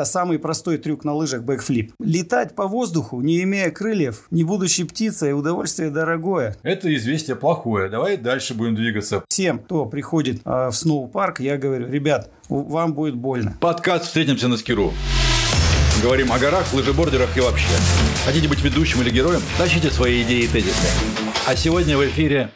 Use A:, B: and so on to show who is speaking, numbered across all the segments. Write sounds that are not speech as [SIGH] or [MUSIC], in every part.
A: это самый простой трюк на лыжах бэкфлип. Летать по воздуху, не имея крыльев, не будучи птицей, удовольствие дорогое.
B: Это известие плохое. Давай дальше будем двигаться.
A: Всем, кто приходит э, в сноу-парк, я говорю, ребят, вам будет больно.
B: Подкаст «Встретимся на скиру». Говорим о горах, лыжебордерах и вообще. Хотите быть ведущим или героем? Тащите свои идеи и тезисы. А сегодня в эфире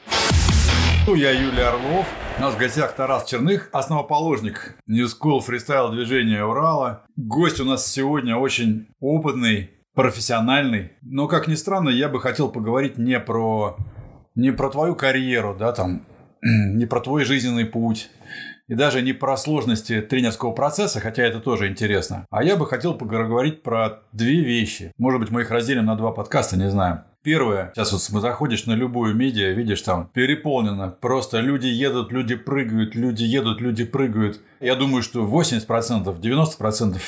B: ну, я Юлия Орлов. У нас в гостях Тарас Черных, основоположник New School фристайл движения Урала. Гость у нас сегодня очень опытный, профессиональный. Но, как ни странно, я бы хотел поговорить не про, не про твою карьеру, да, там, [CLEARS THROAT] не про твой жизненный путь, и даже не про сложности тренерского процесса, хотя это тоже интересно. А я бы хотел поговорить про две вещи. Может быть, мы их разделим на два подкаста, не знаю. Первое, сейчас вот заходишь на любую медиа, видишь там переполнено, просто люди едут, люди прыгают, люди едут, люди прыгают. Я думаю, что 80%, 90%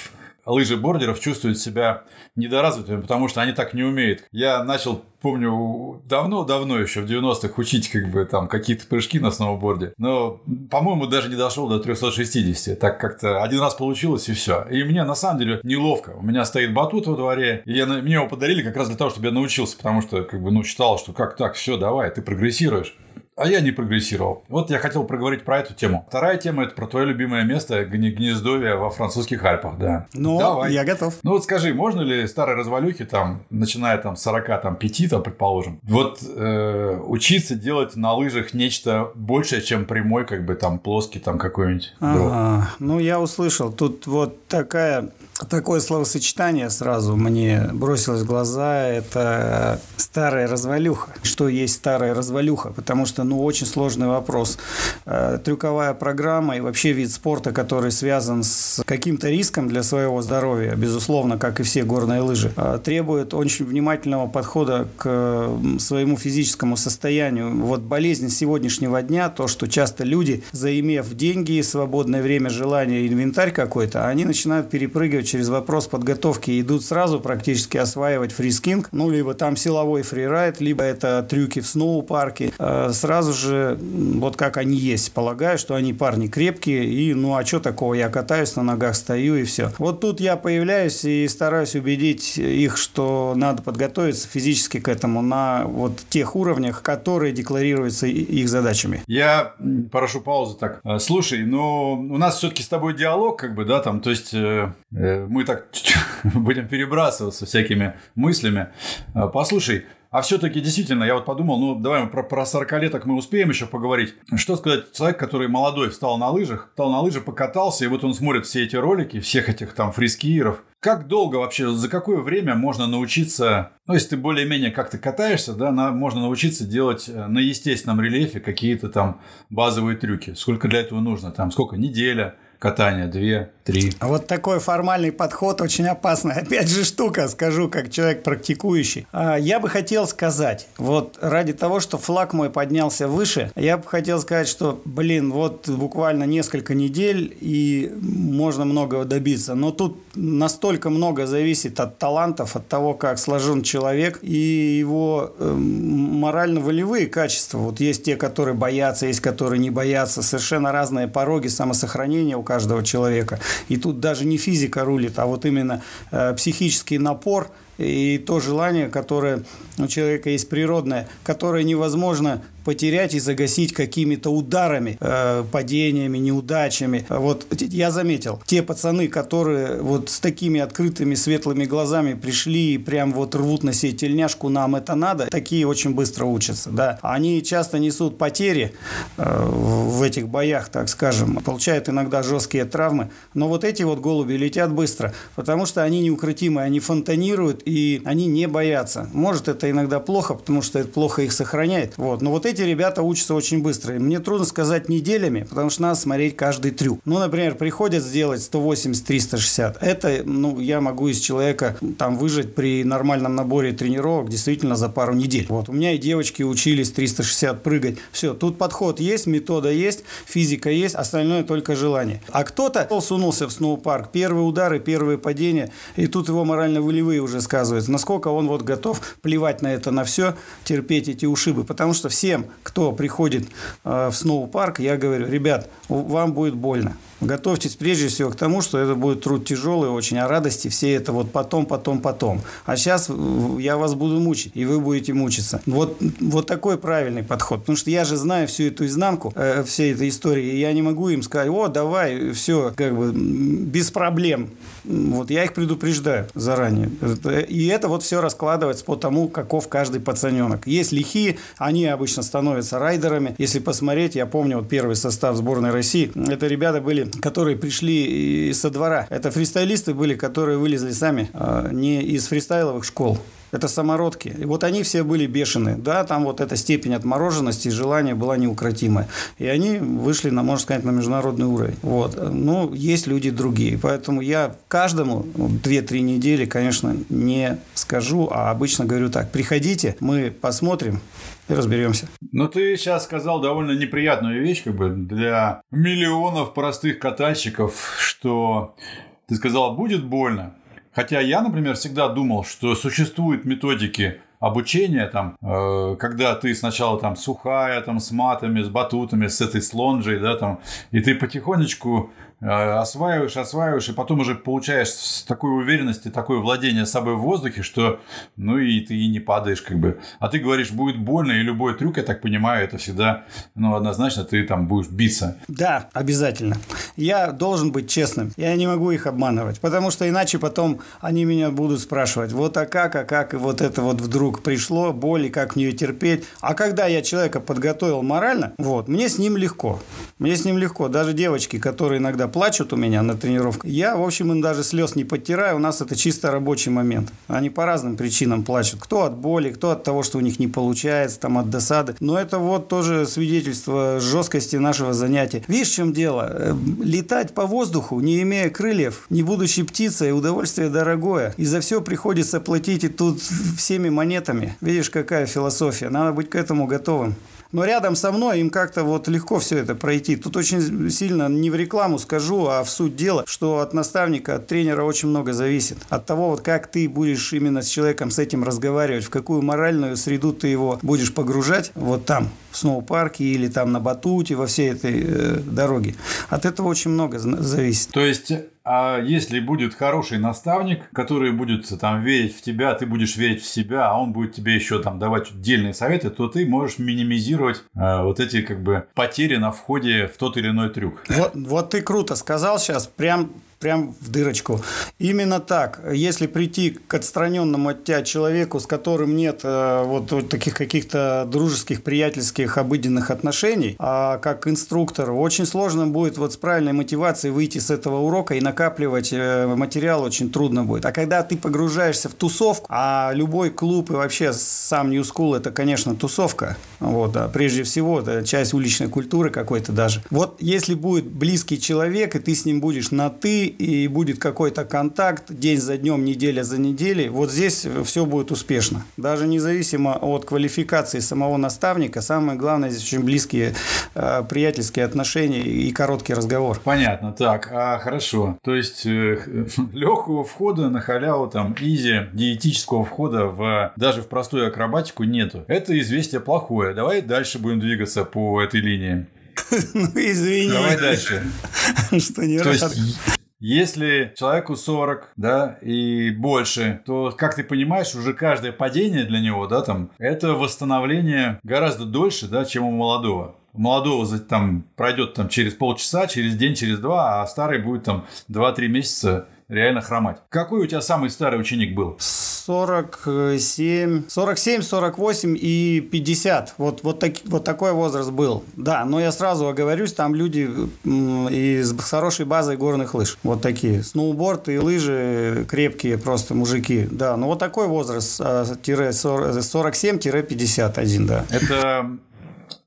B: лыжи-бордеров чувствуют себя недоразвитыми, потому что они так не умеют. Я начал, помню, давно-давно еще в 90-х учить как бы там какие-то прыжки на сноуборде, но, по-моему, даже не дошел до 360. Так как-то один раз получилось и все. И мне на самом деле неловко. У меня стоит батут во дворе, и я, мне его подарили как раз для того, чтобы я научился, потому что как бы ну считал, что как так, все, давай, ты прогрессируешь. А я не прогрессировал. Вот я хотел проговорить про эту тему. Вторая тема – это про твое любимое место гнездовье во французских Альпах, да.
A: Ну, Давай. я готов.
B: Ну, вот скажи, можно ли старые развалюхи, там, начиная там с 40, там, 5, там, предположим, вот э, учиться делать на лыжах нечто большее, чем прямой, как бы, там, плоский, там, какой-нибудь
A: ага. Ну, я услышал. Тут вот такая Такое словосочетание сразу мне бросилось в глаза. Это старая развалюха. Что есть старая развалюха? Потому что, ну, очень сложный вопрос. Э, трюковая программа и вообще вид спорта, который связан с каким-то риском для своего здоровья, безусловно, как и все горные лыжи, э, требует очень внимательного подхода к своему физическому состоянию. Вот болезнь сегодняшнего дня, то, что часто люди, заимев деньги, свободное время, желание, инвентарь какой-то, они начинают перепрыгивать через вопрос подготовки идут сразу практически осваивать freeskiing, ну, либо там силовой фрирайд, либо это трюки в сноу-парке. Э, сразу же, вот как они есть, полагаю, что они парни крепкие, и ну, а что такого, я катаюсь на ногах, стою и все. Вот тут я появляюсь и стараюсь убедить их, что надо подготовиться физически к этому на вот тех уровнях, которые декларируются их задачами.
B: Я прошу паузу так. Э, слушай, ну, у нас все-таки с тобой диалог, как бы, да, там, то есть э, мы так [LAUGHS] будем перебрасываться всякими мыслями. А, послушай, а все-таки действительно, я вот подумал, ну давай мы про, про 40-леток мы успеем еще поговорить. Что сказать человек, который молодой встал на лыжах, встал на лыжи, покатался, и вот он смотрит все эти ролики, всех этих там фрискиеров. Как долго вообще, за какое время можно научиться, ну если ты более-менее как-то катаешься, да, на, можно научиться делать э, на естественном рельефе какие-то там базовые трюки. Сколько для этого нужно? Там сколько? Неделя? Катания, две, три.
A: А вот такой формальный подход очень опасный. Опять же штука, скажу, как человек практикующий. А, я бы хотел сказать, вот ради того, что флаг мой поднялся выше, я бы хотел сказать, что, блин, вот буквально несколько недель, и можно многого добиться. Но тут настолько много зависит от талантов, от того, как сложен человек и его э, морально-волевые качества. Вот есть те, которые боятся, есть которые не боятся. Совершенно разные пороги самосохранения у каждого человека. И тут даже не физика рулит, а вот именно э, психический напор и то желание, которое у человека есть природное, которое невозможно потерять и загасить какими-то ударами, э, падениями, неудачами. Вот я заметил, те пацаны, которые вот с такими открытыми светлыми глазами пришли и прям вот рвут на себе тельняшку, нам это надо, такие очень быстро учатся, да. Они часто несут потери э, в этих боях, так скажем, получают иногда жесткие травмы, но вот эти вот голуби летят быстро, потому что они неукротимы, они фонтанируют и они не боятся. Может, это иногда плохо, потому что это плохо их сохраняет, вот, но вот эти ребята учатся очень быстро. И мне трудно сказать неделями, потому что надо смотреть каждый трюк. Ну, например, приходят сделать 180-360. Это, ну, я могу из человека там выжить при нормальном наборе тренировок действительно за пару недель. Вот, у меня и девочки учились 360 прыгать. Все, тут подход есть, метода есть, физика есть, остальное только желание. А кто-то сунулся в сноупарк, первые удары, первые падения, и тут его морально-волевые уже сказываются. Насколько он вот готов плевать на это, на все, терпеть эти ушибы. Потому что всем кто приходит э, в сноу-парк, я говорю, ребят, вам будет больно. Готовьтесь прежде всего к тому, что это будет труд тяжелый очень, а радости все это вот потом, потом, потом. А сейчас я вас буду мучить, и вы будете мучиться. Вот, вот такой правильный подход. Потому что я же знаю всю эту изнанку э, всей этой истории, и я не могу им сказать, о, давай, все, как бы, без проблем. Вот я их предупреждаю заранее. И это вот все раскладывается по тому, каков каждый пацаненок. Есть лихие, они обычно становятся райдерами. Если посмотреть, я помню вот первый состав сборной России, это ребята были, которые пришли со двора. Это фристайлисты были, которые вылезли сами, а не из фристайловых школ. Это самородки. И вот они все были бешеные. Да, там вот эта степень отмороженности и желания была неукротимая. И они вышли, на, можно сказать, на международный уровень. Вот. Но есть люди другие. Поэтому я каждому 2-3 недели, конечно, не скажу, а обычно говорю так. Приходите, мы посмотрим, и разберемся.
B: Но ты сейчас сказал довольно неприятную вещь как бы для миллионов простых катальщиков, что ты сказал, будет больно. Хотя я, например, всегда думал, что существуют методики обучения, там, э, когда ты сначала там сухая, там, с матами, с батутами, с этой слонжей, да, там, и ты потихонечку осваиваешь, осваиваешь, и потом уже получаешь с такой уверенности, такое владение собой в воздухе, что ну и ты и не падаешь как бы. А ты говоришь, будет больно, и любой трюк, я так понимаю, это всегда, ну, однозначно ты там будешь биться.
A: Да, обязательно. Я должен быть честным. Я не могу их обманывать, потому что иначе потом они меня будут спрашивать, вот а как, а как, и вот это вот вдруг пришло, боль, и как мне ее терпеть. А когда я человека подготовил морально, вот, мне с ним легко. Мне с ним легко. Даже девочки, которые иногда плачут у меня на тренировках, я, в общем, им даже слез не подтираю. У нас это чисто рабочий момент. Они по разным причинам плачут. Кто от боли, кто от того, что у них не получается, там от досады. Но это вот тоже свидетельство жесткости нашего занятия. Видишь, в чем дело? Э, летать по воздуху, не имея крыльев, не будучи птицей, удовольствие дорогое. И за все приходится платить и тут всеми монетами. Видишь, какая философия. Надо быть к этому готовым но рядом со мной им как-то вот легко все это пройти. Тут очень сильно не в рекламу скажу, а в суть дела, что от наставника, от тренера очень много зависит. От того, вот как ты будешь именно с человеком с этим разговаривать, в какую моральную среду ты его будешь погружать, вот там, в сноупарке или там на батуте, во всей этой э, дороге. От этого очень много зависит.
B: То есть а если будет хороший наставник, который будет там верить в тебя, ты будешь верить в себя, а он будет тебе еще там давать отдельные советы, то ты можешь минимизировать э, вот эти как бы потери на входе в тот или иной трюк.
A: Вот, вот ты круто сказал сейчас, прям прям в дырочку. Именно так. Если прийти к отстраненному от тебя человеку, с которым нет э, вот, вот таких каких-то дружеских, приятельских, обыденных отношений, а как инструктор, очень сложно будет вот с правильной мотивацией выйти с этого урока и накапливать э, материал очень трудно будет. А когда ты погружаешься в тусовку, а любой клуб и вообще сам New School это, конечно, тусовка, вот, да, прежде всего, это часть уличной культуры какой-то даже. Вот если будет близкий человек, и ты с ним будешь на «ты», и будет какой-то контакт день за днем, неделя за неделей, вот здесь все будет успешно. Даже независимо от квалификации самого наставника, самое главное здесь очень близкие э, приятельские отношения и короткий разговор.
B: Понятно, так, а, хорошо. То есть э, [LAUGHS] легкого входа на халяву, там, изи, диетического входа в даже в простую акробатику нету. Это известие плохое. Давай дальше будем двигаться по этой линии. [LAUGHS]
A: Ну, извини.
B: Давай дальше. [LAUGHS]
A: Что не
B: То есть, если человеку 40, да, и больше, то, как ты понимаешь, уже каждое падение для него, да, там, это восстановление гораздо дольше, да, чем у молодого. Молодого там пройдет там через полчаса, через день, через два, а старый будет там 2-3 месяца реально хромать. Какой у тебя самый старый ученик был?
A: 47, 47, 48 и 50. Вот, вот, так, вот такой возраст был. Да, но я сразу оговорюсь, там люди из с хорошей базой горных лыж. Вот такие. Сноуборд и лыжи крепкие просто мужики. Да, ну вот такой возраст. 47-51, да.
B: Это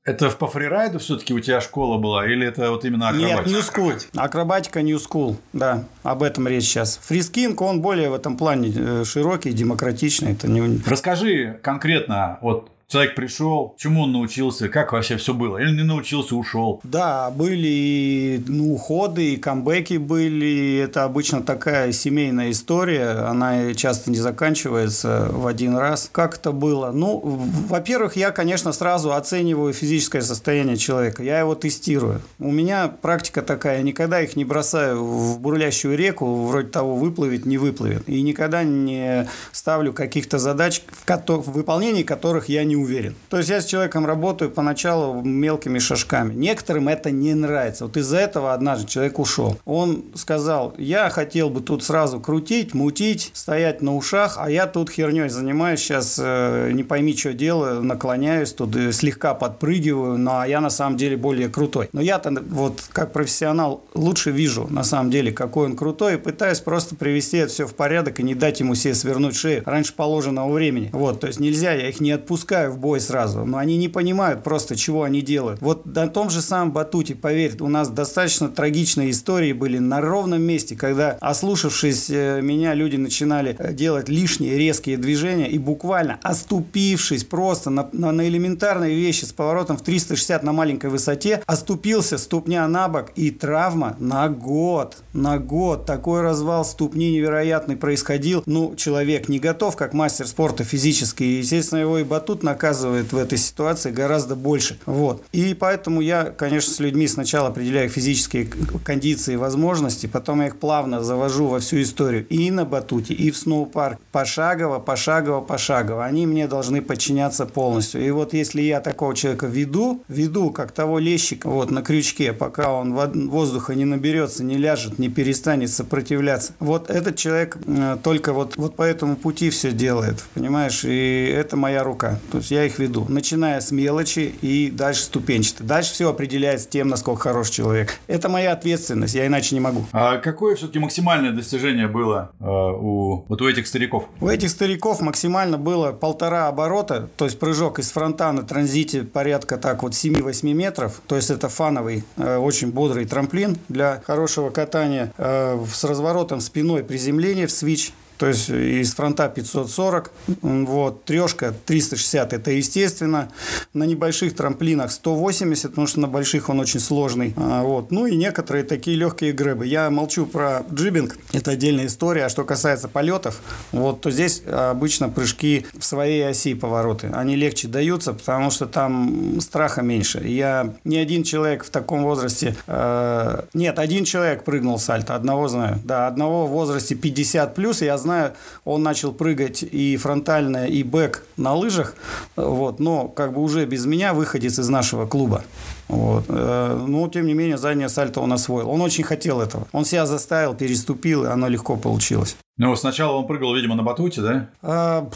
B: это по фрирайду все-таки у тебя школа была, или это вот именно акробатика?
A: Нет, New School. Акробатика New School, да, об этом речь сейчас. Freeskiing, он более в этом плане э, широкий, демократичный. Это не...
B: Расскажи конкретно, вот человек пришел, чему он научился, как вообще все было? Или не научился, ушел?
A: Да, были и ну, уходы, и камбэки были. Это обычно такая семейная история. Она часто не заканчивается в один раз. Как это было? Ну, во-первых, я, конечно, сразу оцениваю физическое состояние человека. Я его тестирую. У меня практика такая. Я никогда их не бросаю в бурлящую реку, вроде того, выплывет, не выплывет. И никогда не ставлю каких-то задач, в выполнении которых я не уверен. То есть я с человеком работаю поначалу мелкими шажками. Некоторым это не нравится. Вот из-за этого однажды человек ушел. Он сказал, я хотел бы тут сразу крутить, мутить, стоять на ушах, а я тут херней занимаюсь сейчас, э, не пойми, что делаю, наклоняюсь, тут слегка подпрыгиваю, но я на самом деле более крутой. Но я-то вот как профессионал лучше вижу на самом деле, какой он крутой, и пытаюсь просто привести это все в порядок и не дать ему себе свернуть шею раньше положенного времени. Вот, то есть нельзя, я их не отпускаю в бой сразу, но они не понимают просто, чего они делают. Вот на том же самом батуте, поверь, у нас достаточно трагичные истории были на ровном месте, когда, ослушавшись э, меня, люди начинали э, делать лишние резкие движения и буквально оступившись просто на, на, на элементарные вещи с поворотом в 360 на маленькой высоте, оступился ступня на бок и травма на год, на год. Такой развал ступни невероятный происходил. Ну, человек не готов, как мастер спорта физически, естественно, его и батут наказывает в этой ситуации гораздо больше. Вот. И поэтому я, конечно, с людьми сначала определяю физические кондиции и возможности, потом я их плавно завожу во всю историю и на батуте, и в сноупарк. Пошагово, пошагово, пошагово. Они мне должны подчиняться полностью. И вот если я такого человека веду, веду, как того лещика вот на крючке, пока он воздуха не наберется, не ляжет, не перестанет сопротивляться. Вот этот человек э, только вот, вот по этому пути все делает, понимаешь? И это моя рука. То есть я их веду, начиная с мелочи и дальше ступенчато. Дальше все определяется тем, насколько хороший человек. Это моя ответственность, я иначе не могу.
B: А какое все-таки максимальное достижение было э, у, вот у этих стариков?
A: У этих стариков максимально было полтора оборота, то есть прыжок из фронта на транзите порядка так вот 7-8 метров, то есть это фановый, э, очень бодрый трамплин для хорошего катания э, с разворотом спиной приземление в свич, то есть из фронта 540, вот, трешка 360, это естественно, на небольших трамплинах 180, потому что на больших он очень сложный, а, вот, ну и некоторые такие легкие грэбы. Я молчу про джибинг, это отдельная история, а что касается полетов, вот, то здесь обычно прыжки в своей оси повороты, они легче даются, потому что там страха меньше. Я не один человек в таком возрасте, э, нет, один человек прыгнул сальто, одного знаю, да, одного в возрасте 50 плюс, я знаю, знаю, он начал прыгать и фронтально, и бэк на лыжах, вот, но как бы уже без меня выходец из нашего клуба. Вот. Э, но, тем не менее, заднее сальто он освоил. Он очень хотел этого. Он себя заставил, переступил, и оно легко получилось.
B: Ну, сначала он прыгал, видимо, на батуте, да?
A: А,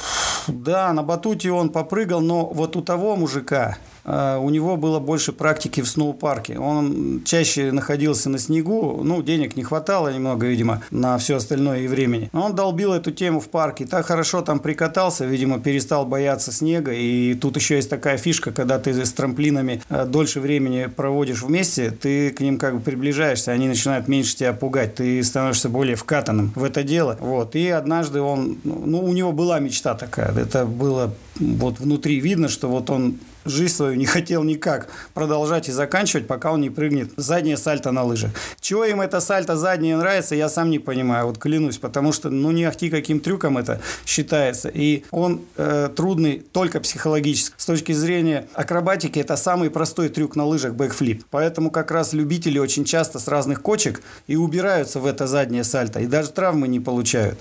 A: да, на батуте он попрыгал, но вот у того мужика, у него было больше практики в сноупарке. Он чаще находился на снегу, ну, денег не хватало немного, видимо, на все остальное и времени. Но он долбил эту тему в парке, так хорошо там прикатался, видимо, перестал бояться снега. И тут еще есть такая фишка, когда ты с трамплинами а, дольше времени проводишь вместе, ты к ним как бы приближаешься, они начинают меньше тебя пугать, ты становишься более вкатанным в это дело. Вот. И однажды он, ну, у него была мечта такая, это было вот внутри видно, что вот он жизнь свою не хотел никак продолжать и заканчивать, пока он не прыгнет заднее сальто на лыжах. Чего им это сальто заднее нравится, я сам не понимаю, вот клянусь, потому что, ну, не ахти каким трюком это считается. И он э, трудный только психологически. С точки зрения акробатики, это самый простой трюк на лыжах бэкфлип. Поэтому как раз любители очень часто с разных кочек и убираются в это заднее сальто, и даже травмы не получают,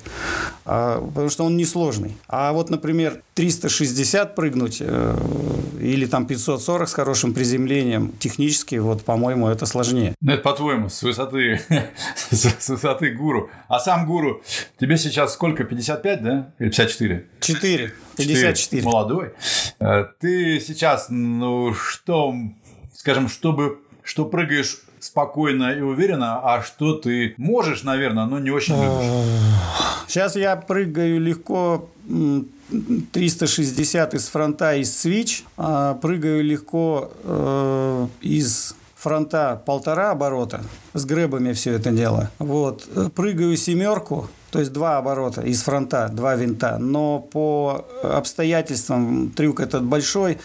A: а, потому что он несложный. А вот, например, 360 прыгнуть э, или там 540 с хорошим приземлением, технически, вот, по-моему, это сложнее.
B: Ну, это по-твоему, с высоты, [LAUGHS] с высоты гуру. А сам гуру, тебе сейчас сколько, 55, да? Или 54?
A: 4. 54. 4.
B: Молодой. Э, ты сейчас, ну, что, скажем, чтобы, что прыгаешь спокойно и уверенно, а что ты можешь, наверное, но не очень любишь?
A: Сейчас я прыгаю легко 360 из фронта из свич, а прыгаю легко э, из фронта полтора оборота, с грэбами все это дело. Вот. Прыгаю семерку то есть два оборота из фронта, два винта. Но по обстоятельствам трюк этот большой,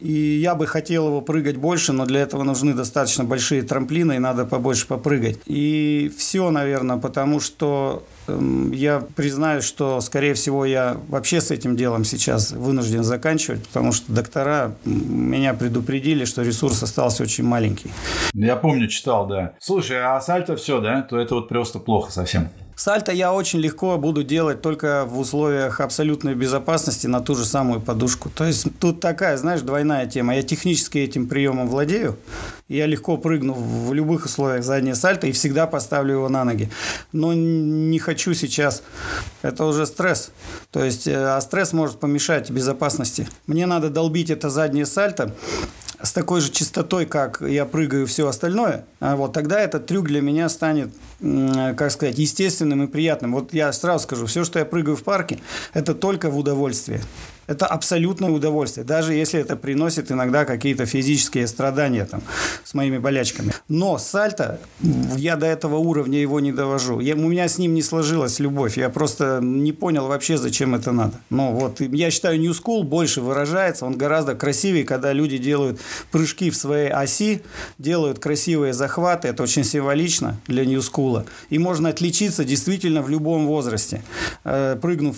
A: и я бы хотел его прыгать больше, но для этого нужны достаточно большие трамплины, и надо побольше попрыгать. И все, наверное, потому что эм, я признаю, что, скорее всего, я вообще с этим делом сейчас вынужден заканчивать, потому что доктора меня предупредили, что ресурс остался очень маленький.
B: Я помню, читал, да. Слушай, а сальто все, да? То это вот просто плохо совсем.
A: Сальто я очень легко буду делать только в условиях абсолютной безопасности на ту же самую подушку. То есть тут такая, знаешь, двойная тема. Я технически этим приемом владею, я легко прыгну в любых условиях заднее сальто и всегда поставлю его на ноги. Но не хочу сейчас. Это уже стресс. То есть, э, а стресс может помешать безопасности. Мне надо долбить это заднее сальто с такой же частотой, как я прыгаю все остальное, а вот тогда этот трюк для меня станет, как сказать, естественным и приятным. Вот я сразу скажу, все, что я прыгаю в парке, это только в удовольствие. Это абсолютное удовольствие, даже если это приносит иногда какие-то физические страдания там, с моими болячками. Но сальто, я до этого уровня его не довожу. Я, у меня с ним не сложилась любовь. Я просто не понял вообще, зачем это надо. Ну, вот, я считаю, New School больше выражается. Он гораздо красивее, когда люди делают прыжки в своей оси, делают красивые захваты. Это очень символично для New School. И можно отличиться действительно в любом возрасте. Э, прыгнув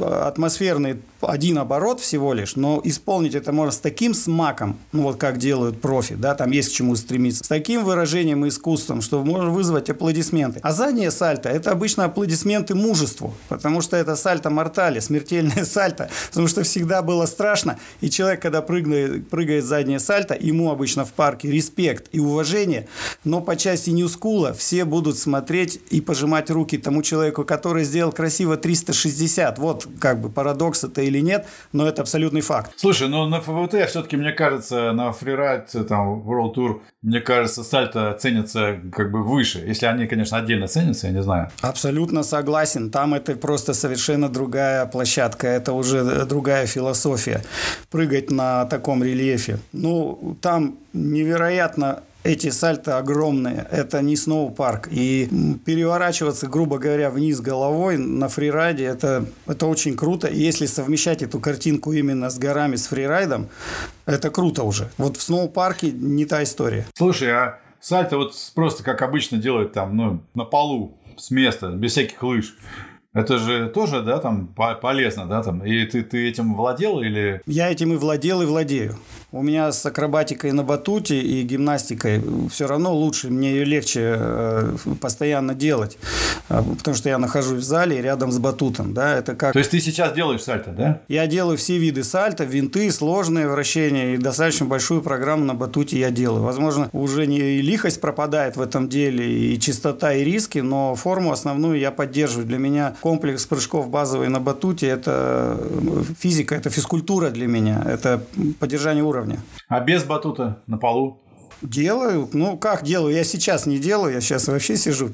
A: атмосферный один оборот всего лишь, но исполнить это можно с таким смаком, ну вот как делают профи, да, там есть к чему стремиться, с таким выражением и искусством, что можно вызвать аплодисменты. А заднее сальто – это обычно аплодисменты мужеству, потому что это сальто мортали, смертельное [LAUGHS] сальто, потому что всегда было страшно, и человек, когда прыгает, прыгает заднее сальто, ему обычно в парке респект и уважение, но по части ньюскула все будут смотреть и пожимать руки тому человеку, который сделал красиво 360. Вот как бы парадокс это или или нет, но это абсолютный факт.
B: Слушай, ну на ФВТ все-таки, мне кажется, на фрирайд, там, World Tour, мне кажется, сальто ценятся как бы выше. Если они, конечно, отдельно ценятся, я не знаю.
A: Абсолютно согласен. Там это просто совершенно другая площадка, это уже другая философия. Прыгать на таком рельефе. Ну, там невероятно эти сальто огромные. Это не сноу-парк. И переворачиваться, грубо говоря, вниз головой на фрирайде, это, это очень круто. И если совмещать эту картинку именно с горами, с фрирайдом, это круто уже. Вот в сноу-парке не та история.
B: Слушай, а сальто вот просто как обычно делают там, ну, на полу, с места, без всяких лыж. Это же тоже, да, там полезно, да, там. И ты, ты этим владел или?
A: Я этим и владел, и владею. У меня с акробатикой на батуте и гимнастикой все равно лучше, мне ее легче э, постоянно делать, э, потому что я нахожусь в зале рядом с батутом, да, это как...
B: То есть ты сейчас делаешь сальто, да?
A: Я делаю все виды сальто, винты, сложные вращения и достаточно большую программу на батуте я делаю. Возможно, уже не лихость пропадает в этом деле, и чистота, и риски, но форму основную я поддерживаю. Для меня комплекс прыжков базовый на батуте – это физика, это физкультура для меня, это поддержание уровня уровня.
B: А без батута на полу?
A: Делаю. Ну, как делаю? Я сейчас не делаю, я сейчас вообще сижу.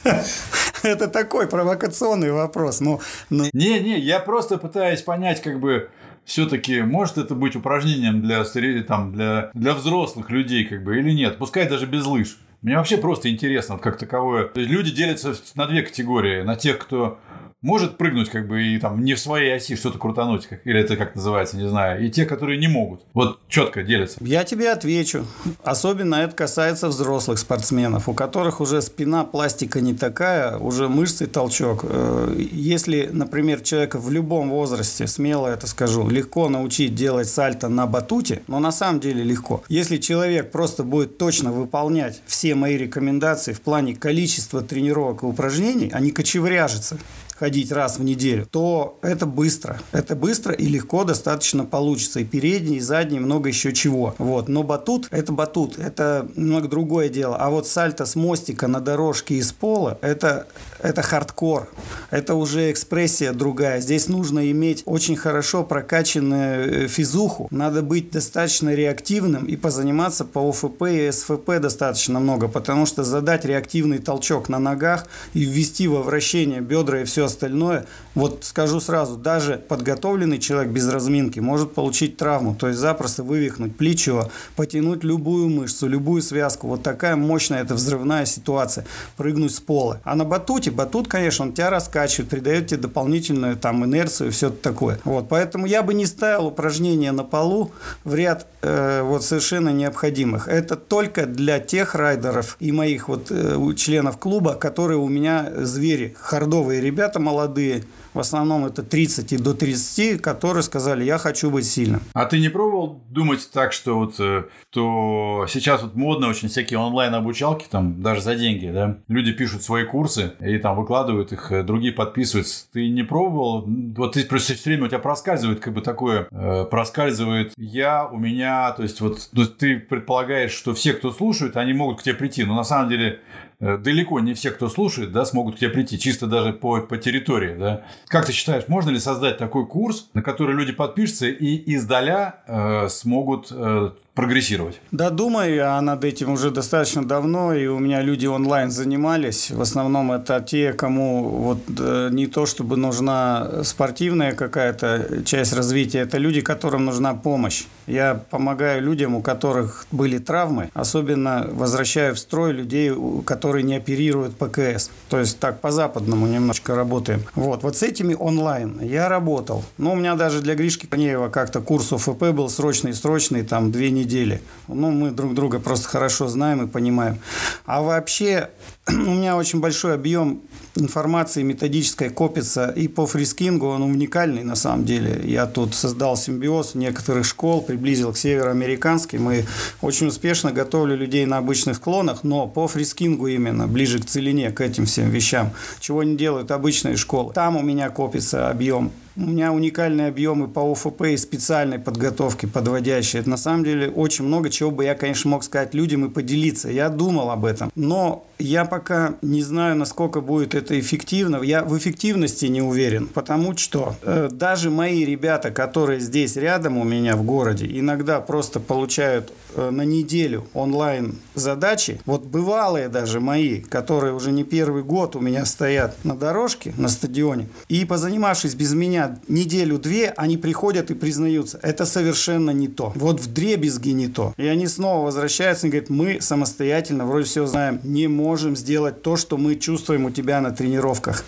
A: [LAUGHS] Это такой провокационный вопрос. Ну,
B: ну... Не-не, я просто пытаюсь понять, как бы, все-таки может это быть упражнением для, там, для, для взрослых людей, как бы, или нет? Пускай даже без лыж. Мне вообще просто интересно, как таковое. Люди делятся на две категории. На тех, кто может прыгнуть как бы и там не в своей оси что-то крутануть, как, или это как называется, не знаю, и те, которые не могут. Вот четко делятся.
A: Я тебе отвечу. Особенно это касается взрослых спортсменов, у которых уже спина пластика не такая, уже мышцы толчок. Э, если, например, человека в любом возрасте, смело это скажу, легко научить делать сальто на батуте, но на самом деле легко. Если человек просто будет точно выполнять все мои рекомендации в плане количества тренировок и упражнений, не кочевряжется, ходить раз в неделю, то это быстро. Это быстро и легко достаточно получится. И передний, и задний, много еще чего. Вот. Но батут – это батут. Это немного другое дело. А вот сальто с мостика на дорожке из пола – это, это хардкор. Это уже экспрессия другая. Здесь нужно иметь очень хорошо прокачанную э, физуху. Надо быть достаточно реактивным и позаниматься по ОФП и СФП достаточно много, потому что задать реактивный толчок на ногах и ввести во вращение бедра и все остальное, вот скажу сразу, даже подготовленный человек без разминки может получить травму, то есть запросто вывихнуть плечо, потянуть любую мышцу, любую связку. Вот такая мощная, это взрывная ситуация, прыгнуть с пола. А на батуте батуте, батут, конечно, он тебя раскачивает, придает тебе дополнительную там инерцию и все такое. Вот, поэтому я бы не ставил упражнения на полу в ряд э, вот совершенно необходимых. Это только для тех райдеров и моих вот э, членов клуба, которые у меня звери, хардовые ребята молодые, в основном это 30 и до 30, которые сказали, я хочу быть сильным.
B: А ты не пробовал думать так, что вот э, то сейчас вот модно очень всякие онлайн-обучалки, там даже за деньги, да? Люди пишут свои курсы и там выкладывают их, э, другие подписываются. Ты не пробовал? Вот ты просто все время у тебя проскальзывает как бы такое, э, проскальзывает я, у меня, то есть вот ну, ты предполагаешь, что все, кто слушает, они могут к тебе прийти, но на самом деле далеко не все, кто слушает, да, смогут к тебе прийти, чисто даже по, по территории. Да. Как ты считаешь, можно ли создать такой курс, на который люди подпишутся и издаля э, смогут э, прогрессировать?
A: Да, думаю я над этим уже достаточно давно, и у меня люди онлайн занимались. В основном это те, кому вот э, не то, чтобы нужна спортивная какая-то часть развития, это люди, которым нужна помощь. Я помогаю людям, у которых были травмы, особенно возвращаю в строй людей, которые не оперируют ПКС. То есть так по-западному немножко работаем. Вот, вот с этими онлайн я работал. Но у меня даже для Гришки Конеева как-то курс ОФП был срочный-срочный, там две недели недели. Ну, мы друг друга просто хорошо знаем и понимаем. А вообще, [CLEARS THROAT] у меня очень большой объем информации методической копится и по фрискингу, он уникальный на самом деле. Я тут создал симбиоз некоторых школ, приблизил к североамериканским Мы очень успешно готовлю людей на обычных склонах, но по фрискингу именно, ближе к целине, к этим всем вещам, чего не делают обычные школы. Там у меня копится объем у меня уникальные объемы по ОФП и специальной подготовки подводящие. Это на самом деле очень много чего бы я, конечно, мог сказать людям и поделиться. Я думал об этом. Но я пока не знаю, насколько будет это эффективно. Я в эффективности не уверен, потому что э, даже мои ребята, которые здесь рядом у меня в городе, иногда просто получают э, на неделю онлайн задачи. Вот бывалые даже мои, которые уже не первый год у меня стоят на дорожке, на стадионе, и позанимавшись без меня неделю-две, они приходят и признаются, это совершенно не то. Вот в дребезги не то. И они снова возвращаются и говорят, мы самостоятельно вроде все знаем, не можем можем сделать то, что мы чувствуем у тебя на тренировках.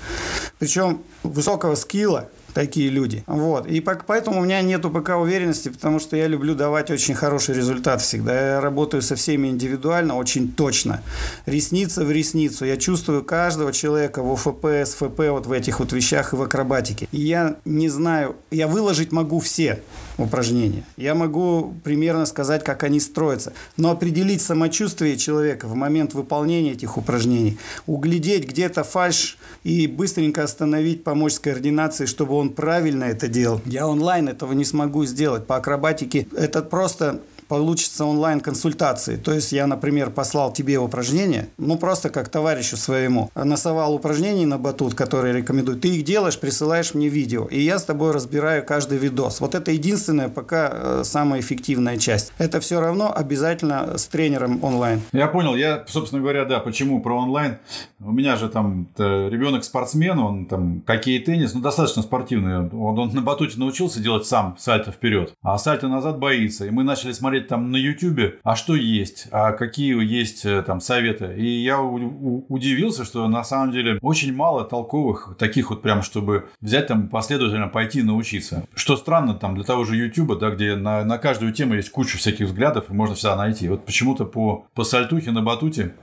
A: Причем высокого скилла, такие люди. Вот. И поэтому у меня нету пока уверенности, потому что я люблю давать очень хороший результат всегда. Я работаю со всеми индивидуально, очень точно. Ресница в ресницу. Я чувствую каждого человека в ОФП, СФП, вот в этих вот вещах и в акробатике. И я не знаю, я выложить могу все упражнения. Я могу примерно сказать, как они строятся. Но определить самочувствие человека в момент выполнения этих упражнений, углядеть где-то фальш и быстренько остановить, помочь с координацией, чтобы он правильно это делал. Я онлайн этого не смогу сделать. По акробатике это просто получится онлайн-консультации. То есть я, например, послал тебе упражнения, ну просто как товарищу своему, насовал упражнений на батут, которые рекомендую. Ты их делаешь, присылаешь мне видео, и я с тобой разбираю каждый видос. Вот это единственная пока э, самая эффективная часть. Это все равно обязательно с тренером онлайн.
B: Я понял. Я, собственно говоря, да, почему про онлайн. У меня же там ребенок спортсмен, он там хоккей, теннис, ну достаточно спортивный. Он, он на батуте научился делать сам сальто вперед, а сальто назад боится. И мы начали смотреть посмотреть там на YouTube, а что есть, а какие есть э, там советы. И я удивился, что на самом деле очень мало толковых таких вот прям, чтобы взять там последовательно пойти научиться. Что странно там для того же YouTube, да, где на, на каждую тему есть куча всяких взглядов, и можно всегда найти. Вот почему-то по, по сальтухе на батуте,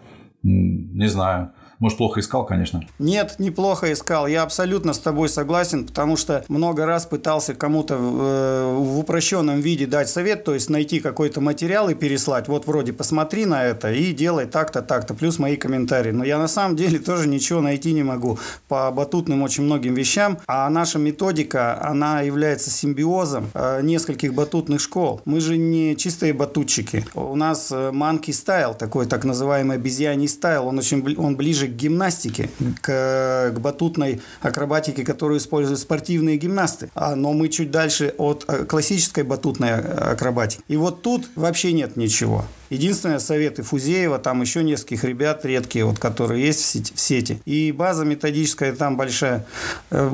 B: не знаю, может, плохо искал, конечно.
A: Нет, неплохо искал. Я абсолютно с тобой согласен, потому что много раз пытался кому-то в, э, в упрощенном виде дать совет, то есть найти какой-то материал и переслать. Вот вроде посмотри на это и делай так-то, так-то, плюс мои комментарии. Но я на самом деле [LAUGHS] тоже ничего найти не могу по батутным очень многим вещам. А наша методика, она является симбиозом э, нескольких батутных школ. Мы же не чистые батутчики. У нас манки э, стайл, такой так называемый обезьяний стайл, он очень он ближе к гимнастике, к, к батутной акробатике, которую используют спортивные гимнасты. А, но мы чуть дальше от э, классической батутной э, акробатики. И вот тут вообще нет ничего. Единственное, советы Фузеева, там еще нескольких ребят редкие, вот, которые есть в сети. И база методическая там большая. Э,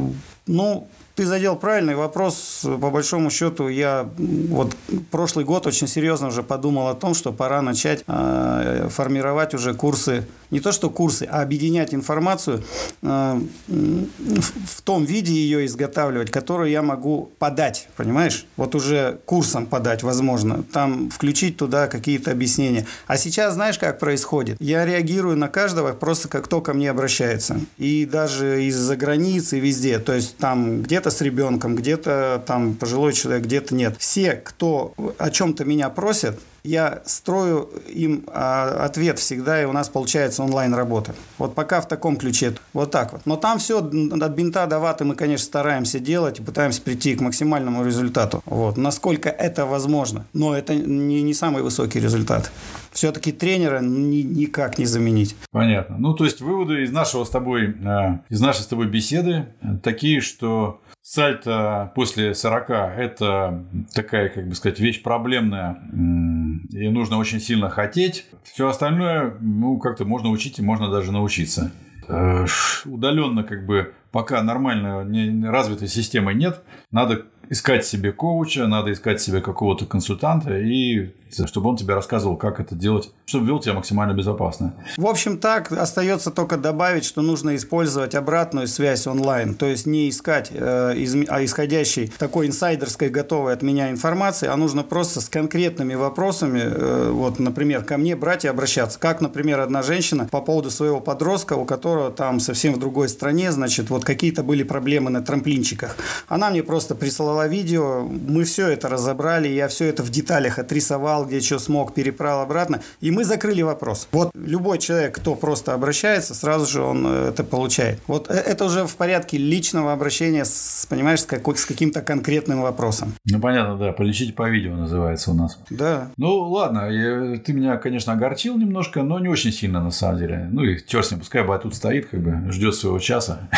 A: ну, Ты задел правильный вопрос. По большому счету, я вот прошлый год очень серьезно уже подумал о том, что пора начать э, формировать уже курсы, не то что курсы, а объединять информацию э, в том виде ее изготавливать, которую я могу подать, понимаешь? Вот уже курсом подать, возможно, там включить туда какие-то объяснения. А сейчас знаешь, как происходит? Я реагирую на каждого просто как кто ко мне обращается. И даже из-за границы везде. То есть там где-то с ребенком, где-то там пожилой человек, где-то нет. Все, кто о чем-то меня просят, я строю им а, ответ всегда, и у нас получается онлайн-работа. Вот пока в таком ключе, вот так вот. Но там все от бинта до ваты мы, конечно, стараемся делать и пытаемся прийти к максимальному результату. Вот. Насколько это возможно. Но это не, не самый высокий результат. Все-таки тренера ни, никак не заменить.
B: Понятно. Ну, то есть выводы из нашего с тобой, а, из нашей с тобой беседы такие, что Сальто после 40 – это такая, как бы сказать, вещь проблемная, и нужно очень сильно хотеть. Все остальное, ну, как-то можно учить и можно даже научиться. Э, удаленно, как бы, пока нормально развитой системы нет, надо искать себе коуча, надо искать себе какого-то консультанта, и чтобы он тебе рассказывал, как это делать, чтобы вел тебя максимально безопасно.
A: В общем, так остается только добавить, что нужно использовать обратную связь онлайн, то есть не искать э, из, а исходящей такой инсайдерской готовой от меня информации, а нужно просто с конкретными вопросами, э, вот, например, ко мне брать и обращаться. Как, например, одна женщина по поводу своего подростка, у которого там совсем в другой стране, значит, вот какие-то были проблемы на трамплинчиках. Она мне просто прислала видео, мы все это разобрали, я все это в деталях отрисовал, где что смог, переправил обратно, и мы закрыли вопрос. Вот любой человек, кто просто обращается, сразу же он э, это получает. Вот э, это уже в порядке личного обращения, с, понимаешь, с, какой, с каким-то конкретным вопросом.
B: Ну, понятно, да, полечить по видео называется у нас.
A: Да.
B: Ну, ладно, я, ты меня, конечно, огорчил немножко, но не очень сильно на самом деле. Ну и черт с ним, пускай бы тут стоит, как бы ждет своего часа.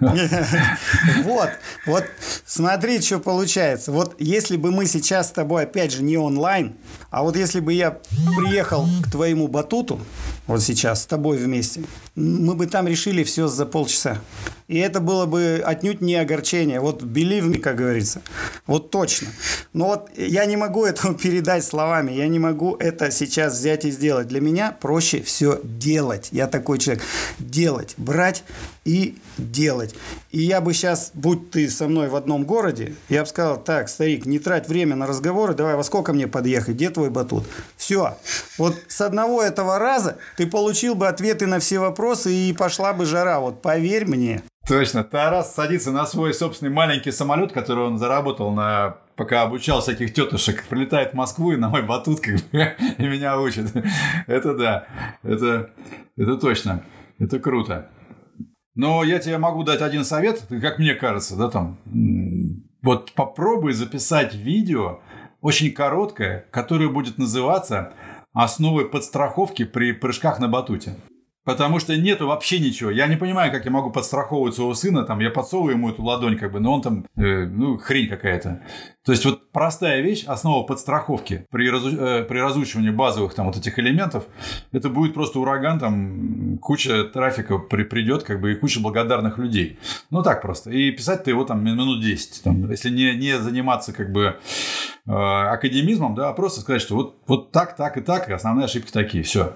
B: [LAUGHS]
A: Вот, вот смотри, что получается. Вот если бы мы сейчас с тобой, опять же, не онлайн, а вот если бы я приехал к твоему батуту, вот сейчас с тобой вместе, мы бы там решили все за полчаса. И это было бы отнюдь не огорчение. Вот believe me, как говорится. Вот точно. Но вот я не могу этого [LAUGHS] передать словами. Я не могу это сейчас взять и сделать. Для меня проще все делать. Я такой человек. Делать. Брать и делать. И я бы сейчас, будь ты со мной в одном городе, я бы сказал, так, старик, не трать время на разговоры, давай во сколько мне подъехать, где твой батут? Все. Вот с одного этого раза ты получил бы ответы на все вопросы и пошла бы жара. Вот поверь мне.
B: Точно. Тарас садится на свой собственный маленький самолет, который он заработал на пока обучал всяких тетушек, прилетает в Москву и на мой батут как бы, [LAUGHS] и меня учит. Это да. Это, это точно. Это круто. Но я тебе могу дать один совет, как мне кажется, да, там. Вот попробуй записать видео, очень короткое, которое будет называться «Основы подстраховки при прыжках на батуте». Потому что нету вообще ничего. Я не понимаю, как я могу подстраховывать своего сына. Там, я подсовываю ему эту ладонь, как бы, но он там, э, ну, хрень какая-то. То есть, вот простая вещь, основа подстраховки при, разу, э, при разучивании базовых там вот этих элементов, это будет просто ураган, там, куча трафика при, придет, как бы, и куча благодарных людей. Ну, так просто. И писать ты его там минут 10. Там, если не, не заниматься, как бы, э, академизмом, да, а просто сказать, что вот, вот так, так и так, и основные ошибки такие. Все.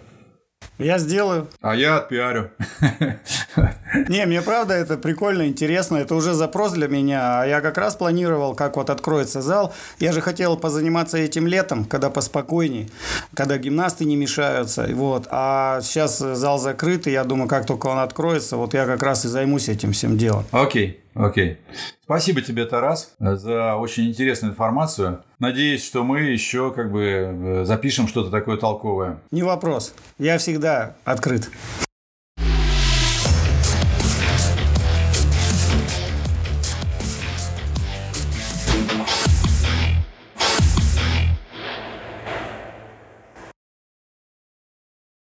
A: Я сделаю.
B: А я отпиарю. [LAUGHS]
A: Не, мне правда это прикольно, интересно. Это уже запрос для меня. А я как раз планировал, как вот откроется зал. Я же хотел позаниматься этим летом, когда поспокойней, когда гимнасты не мешаются. Вот. А сейчас зал закрыт, и я думаю, как только он откроется, вот я как раз и займусь этим всем делом.
B: Окей. Окей. Спасибо тебе, Тарас, за очень интересную информацию. Надеюсь, что мы еще как бы э, запишем что-то такое толковое.
A: Не вопрос. Я всегда открыт.